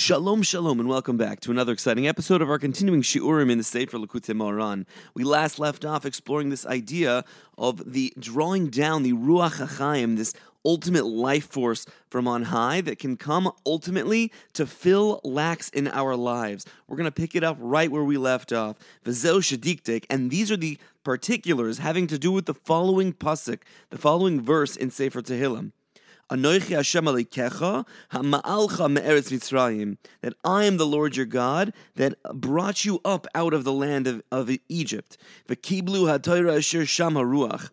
Shalom, shalom, and welcome back to another exciting episode of our continuing Shiurim in the Sefer Likutei Moharan. We last left off exploring this idea of the drawing down the Ruach HaChaim, this ultimate life force from on high that can come ultimately to fill lacks in our lives. We're going to pick it up right where we left off. V'zeu shadiktek, and these are the particulars having to do with the following pasuk, the following verse in Sefer Tehillim. Anoichi Hashem Alikecha Hama'alcha Me'eretz Mitzrayim. That I am the Lord your God that brought you up out of the land of, of Egypt. V'kiblu ha'toira asher sham haruach.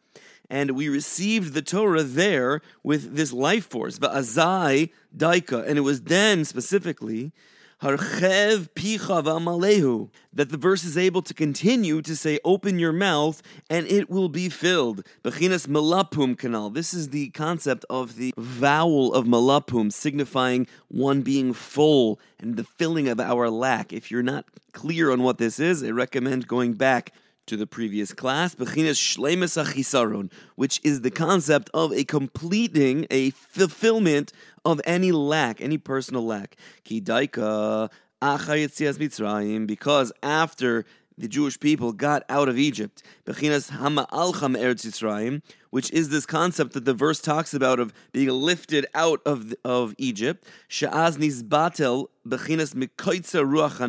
And we received the Torah there with this life force, Va'azai daika. And it was then specifically Harchev picha v'amalehu. That the verse is able to continue to say, "Open your mouth, and it will be filled." Bechinas malapum. This is the concept of the vowel of malapum, signifying one being full and the filling of our lack. If you're not clear on what this is, I recommend going back to the previous class, Bechinas Shlemus Achisaron, which is the concept of a completing, a fulfillment of any lack, any personal lack. Kidaika Mitzrayim, because after the Jewish people got out of Egypt, Bechinas Eretz which is this concept that the verse talks about of being lifted out of, of Egypt, Sha'az Nizbatel Bechinas Mikoitza Ruach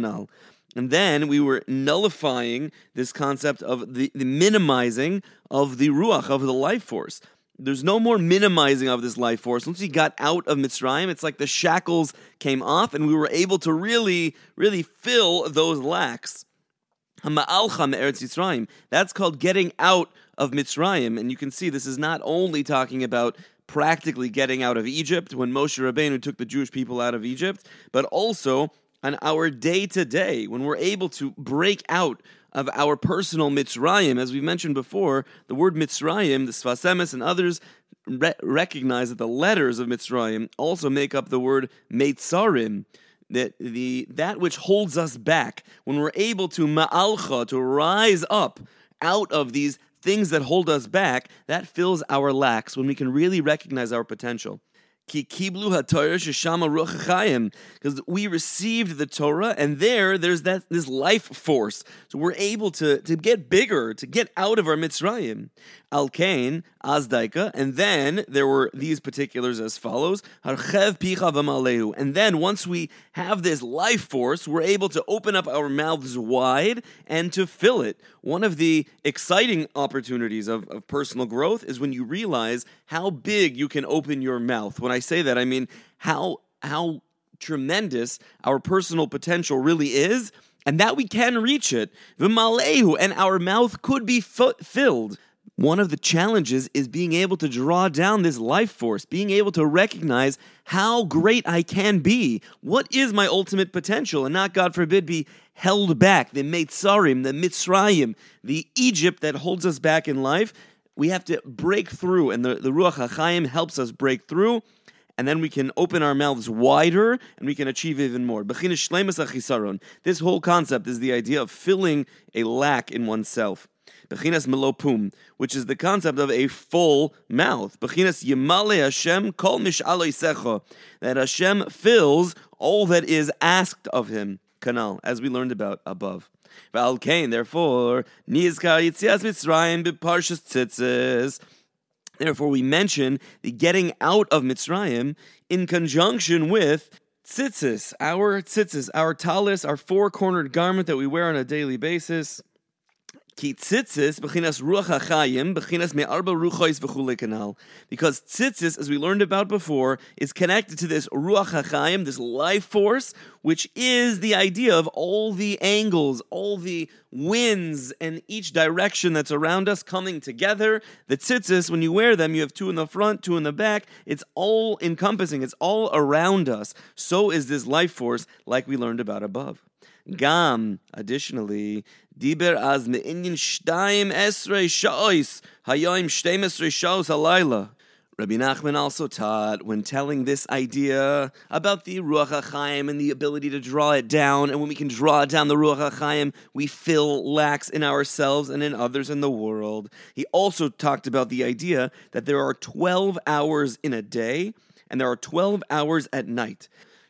and then we were nullifying this concept of the, the minimizing of the ruach, of the life force. There's no more minimizing of this life force. Once we got out of Mitzrayim, it's like the shackles came off and we were able to really, really fill those lacks. That's called getting out of Mitzrayim. And you can see this is not only talking about practically getting out of Egypt when Moshe Rabbeinu took the Jewish people out of Egypt, but also on our day to day, when we're able to break out of our personal Mitzrayim, as we've mentioned before, the word Mitzrayim, the Sfas Emes and others re- recognize that the letters of Mitzrayim also make up the word Meitzarim, that the that which holds us back. When we're able to ma'alcha, to rise up out of these things that hold us back, that fills our lacks when we can really recognize our potential. Because we received the Torah, and there, there's that this life force. So we're able to, to get bigger, to get out of our Mitzrayim. Al Kain, Azdaika, and then there were these particulars as follows: Harchev picha v'maleu. And then once we have this life force, we're able to open up our mouths wide and to fill it. One of the exciting opportunities of, of personal growth is when you realize how big you can open your mouth. When I say that, I mean how how tremendous our personal potential really is, and that we can reach it. V'malehu, and our mouth could be f- filled. One of the challenges is being able to draw down this life force, being able to recognize how great I can be. What is my ultimate potential? And not, God forbid, be held back. The Meitzarim, the Mitzrayim, the Egypt that holds us back in life. We have to break through, and the, the Ruach HaChaim helps us break through and then we can open our mouths wider and we can achieve even more. This whole concept is the idea of filling a lack in oneself. Bechinas melopum, which is the concept of a full mouth. Bechinas yemale Hashem kol mish'alei that Hashem fills all that is asked of him. Canal, as we learned about above. Val Kain, therefore, nizkar yitzias mitzrayim beparshas tzitzis. Therefore, we mention the getting out of Mitzrayim in conjunction with tzitzis, our tzitzis, our talis, our four-cornered garment that we wear on a daily basis. Because tzitzis, as we learned about before, is connected to this ruach hachayim, this life force, which is the idea of all the angles, all the winds, and each direction that's around us coming together. The tzitzis, when you wear them, you have two in the front, two in the back. It's all encompassing. It's all around us. So is this life force, like we learned about above. Gam, additionally, diber az me'inyin shtaim esrei sha'ois, hayoim shtaim esrei sha'os halayla. Rabbi Nachman also taught when telling this idea about the Ruach HaChaim and the ability to draw it down, and when we can draw down the Ruach HaChaim, we fill lacks in ourselves and in others in the world. He also talked about the idea that there are 12 hours in a day, and there are 12 hours at night.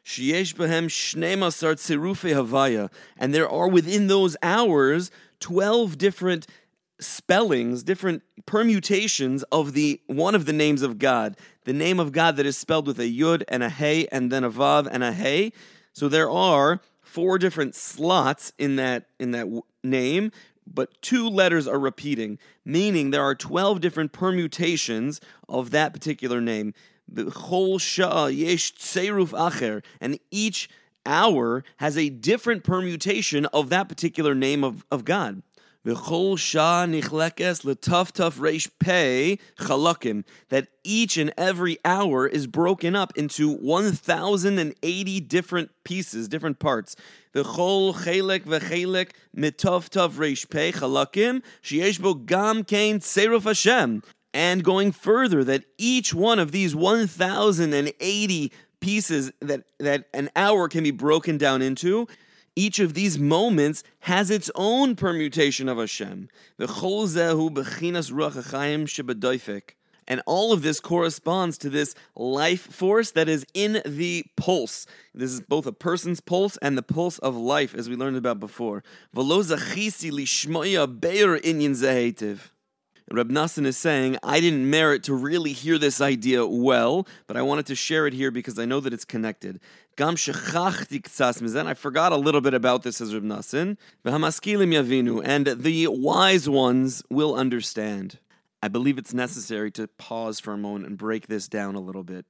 Sheyesh behem shnemasar tzirufe havaya. And there are within those hours 12 different spellings, different permutations of the one of the names of God. The name of God that is spelled with a yud and a hey and then a vav and a hey. So there are four different slots in that in that name, but two letters are repeating, meaning there are 12 different permutations of that particular name. B'chol sha'a yesh tseruf acher, and each hour has a different permutation of that particular name of, of God. Shah. That each and every hour is broken up into 1,080 different pieces, different parts. The V'chol chelek v'chelek mituf tuf reish pei chalakim sheyesh bo gam kein tseruf Hashem. And going further, that each one of these 1,080 pieces that, that an hour can be broken down into each of these moments has its own permutation of Hashem. And all of this corresponds to this life force that is in the pulse. This is both a person's pulse and the pulse of life, as we learned about before. Reb Nassan is saying, I didn't merit to really hear this idea well, but I wanted to share it here because I know that it's connected. Gam I forgot a little bit about this as Reb Nassan. yavinu, and the wise ones will understand. I believe it's necessary to pause for a moment and break this down a little bit.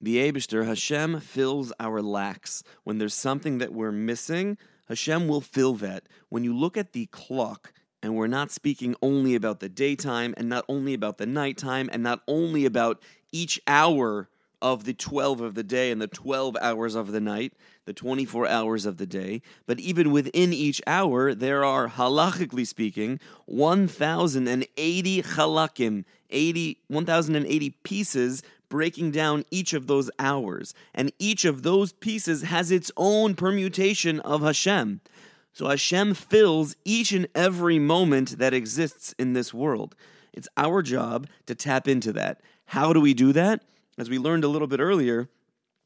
The Abishter, Hashem fills our lacks. When there's something that we're missing, Hashem will fill that. When you look at the clock, and we're not speaking only about the daytime and not only about the nighttime and not only about each hour of the 12 of the day and the 12 hours of the night, the 24 hours of the day, but even within each hour, there are, halachically speaking, 1,080 halakim, 80, 1,080 pieces breaking down each of those hours. And each of those pieces has its own permutation of Hashem. So Hashem fills each and every moment that exists in this world. It's our job to tap into that. How do we do that? As we learned a little bit earlier,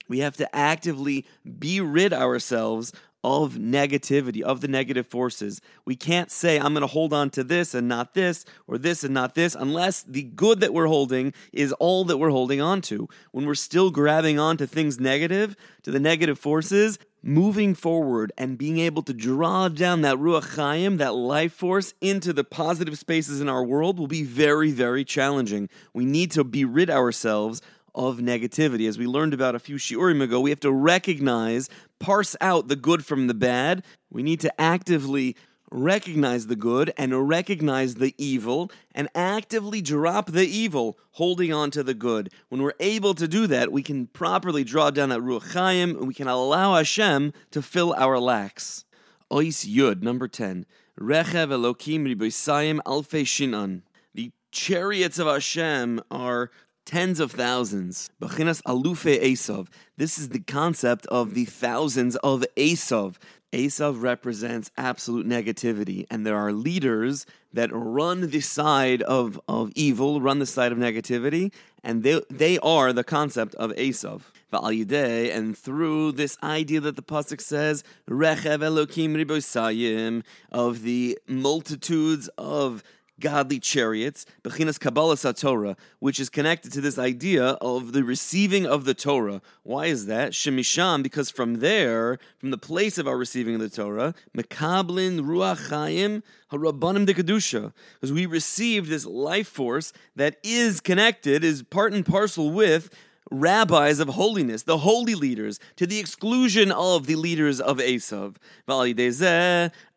we have to actively be rid ourselves of negativity, of the negative forces. We can't say, I'm going to hold on to this and not this, or this and not this, unless the good that we're holding is all that we're holding on to. When we're still grabbing on to things negative, to the negative forces, moving forward and being able to draw down that Ruach Chaim, that life force, into the positive spaces in our world will be very, very challenging. We need to be rid ourselves of negativity. As we learned about a few shiurim ago, we have to recognize, parse out the good from the bad. We need to actively recognize the good and recognize the evil and actively drop the evil, holding on to the good. When we're able to do that, we can properly draw down that Ruach Chaim and we can allow Hashem to fill our lacks. Ois Yud, number 10. Rechev Elokim Riboisayim Alfe Shinan. The chariots of Hashem are tens of thousands. Bachinas Alufe Esav. This is the concept of the thousands of Esav. Esav represents absolute negativity, and there are leaders that run the side of, of evil, run the side of negativity, and they, they are the concept of Esav. And through this idea that the Pasuk says, Rechev Elokim Ribosayim, of the multitudes of godly chariots, Bechinas Kabbalah Satorah, which is connected to this idea of the receiving of the Torah. Why is that? Shemisham, because from there, from the place of our receiving of the Torah, Mekablin Ruach Chaim Harabanim de Kedusha, because we received this life force that is connected, is part and parcel with rabbis of holiness, the holy leaders, to the exclusion of the leaders of Esav.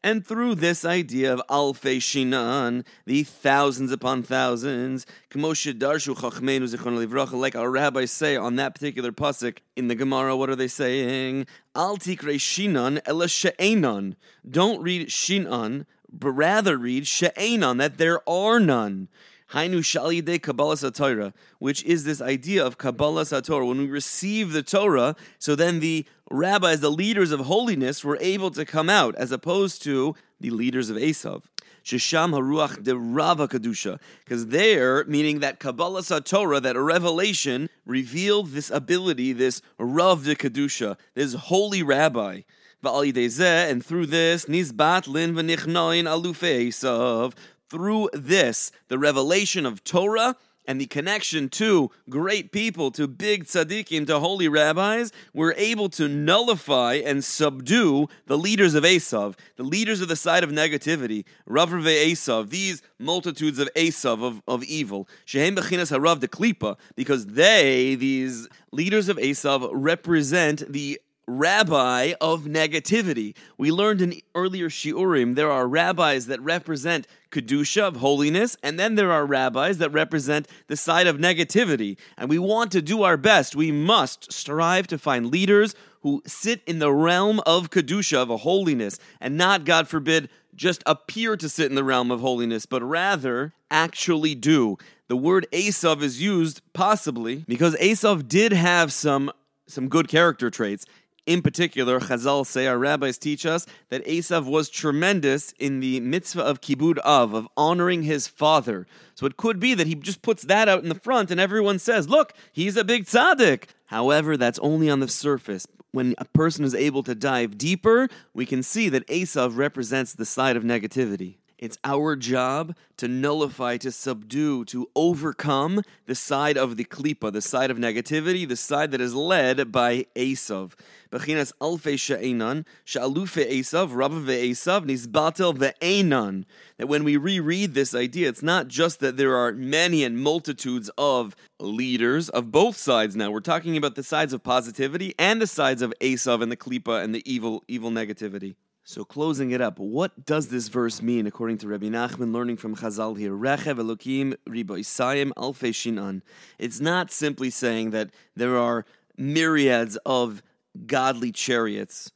And through this idea of Alfe Shinan, the thousands upon thousands, like our rabbis say on that particular pasuk in the Gemara, what are they saying? Al tikre Shinan ela she'enan. Don't read Shinan, but rather read she'enan, that there are none. Hainu Shalide Kabbalah Satorah, which is this idea of Kabbalah Satorah. When we receive the Torah, so then the rabbis, the leaders of holiness, were able to come out, as opposed to the leaders of Esav. Shisham Haruach de Rava Kadusha. Because there, meaning that Kabbalah Torah, that revelation revealed this ability, this Rav de Kadusha, this holy rabbi. And through this, Nizbat Lin V'nichnoin Alufe Esav. Through this, the revelation of Torah and the connection to great people, to big tzaddikim, to holy rabbis, we're able to nullify and subdue the leaders of Esav, the leaders of the side of negativity, Rav Esav, these multitudes of Esav, of, of evil, Shehem Bechinas Harav de Klipa, because they, these leaders of Esav, represent the rabbi of negativity. We learned in earlier shiurim there are rabbis that represent kedusha of holiness, and then there are rabbis that represent the side of negativity. And we want to do our best. We must strive to find leaders who sit in the realm of kedusha of a holiness, and not, God forbid, just appear to sit in the realm of holiness, but rather actually do. The word Esav is used possibly because Esav did have some some good character traits. In particular, Chazal say, our rabbis teach us that Esav was tremendous in the mitzvah of kibud av, of honoring his father. So it could be that he just puts that out in the front and everyone says, look, he's a big tzaddik. However, that's only on the surface. When a person is able to dive deeper, we can see that Esav represents the side of negativity. It's our job to nullify, to subdue, to overcome the side of the klipa, the side of negativity, the side that is led by Esav. Bechinas alfe she'enan, she'alufe Esav, rabba ve'esav, nisbatel ve'enan. That when we reread this idea, it's not just that there are many and multitudes of leaders of both sides now. We're talking about the sides of positivity and the sides of Esav and the klipa and the evil, evil negativity. So closing it up, what does this verse mean according to Rabbi Nachman, learning from Chazal here? Rechev Elokim riboisayim alfei shinan. It's not simply saying that there are myriads of godly chariots,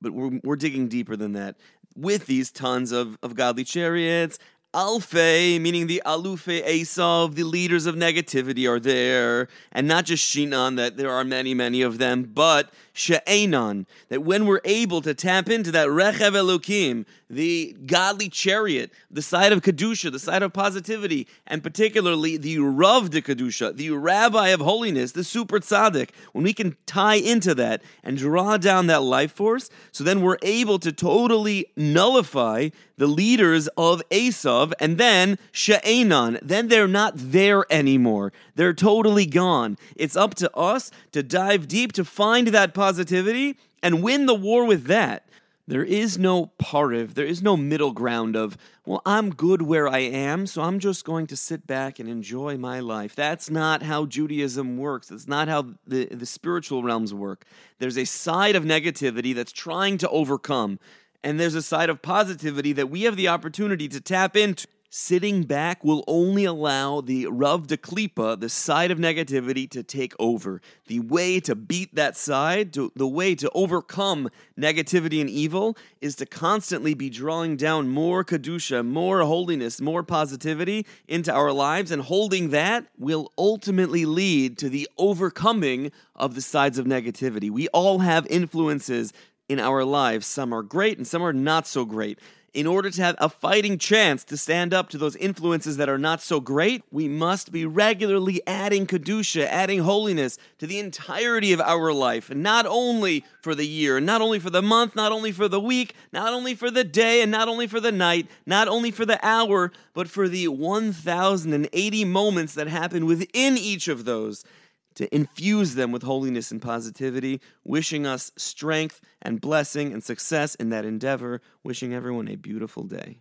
but we're, we're digging deeper than that. With these tons of, of godly chariots Alfe, meaning the Alufe Esav, the leaders of negativity are there, and not just Shinan, that there are many, many of them, but She'enan, that when we're able to tap into that Rechev Elokim, the godly chariot, the side of Kedusha, the side of positivity, and particularly the Rav de Kedusha, the Rabbi of Holiness, the Super Tzaddik, when we can tie into that and draw down that life force, so then we're able to totally nullify the leaders of Esav, and then She'enan, then they're not there anymore. They're totally gone. It's up to us to dive deep to find that positivity and win the war with that. There is no pariv, there is no middle ground of, well, I'm good where I am, so I'm just going to sit back and enjoy my life. That's not how Judaism works. That's not how the, the spiritual realms work. There's a side of negativity that's trying to overcome, and there's a side of positivity that we have the opportunity to tap into. Sitting back will only allow the Rav de Klipa, the side of negativity, to take over. The way to beat that side, to, the way to overcome negativity and evil, is to constantly be drawing down more Kedusha, more holiness, more positivity into our lives, and holding that will ultimately lead to the overcoming of the sides of negativity. We all have influences in our lives. Some are great and some are not so great in order to have a fighting chance to stand up to those influences that are not so great, we must be regularly adding Kedusha, adding holiness to the entirety of our life. And not only for the year, not only for the month, not only for the week, not only for the day, and not only for the night, not only for the hour, but for the 1,080 moments that happen within each of those to infuse them with holiness and positivity, wishing us strength and blessing and success in that endeavor, wishing everyone a beautiful day.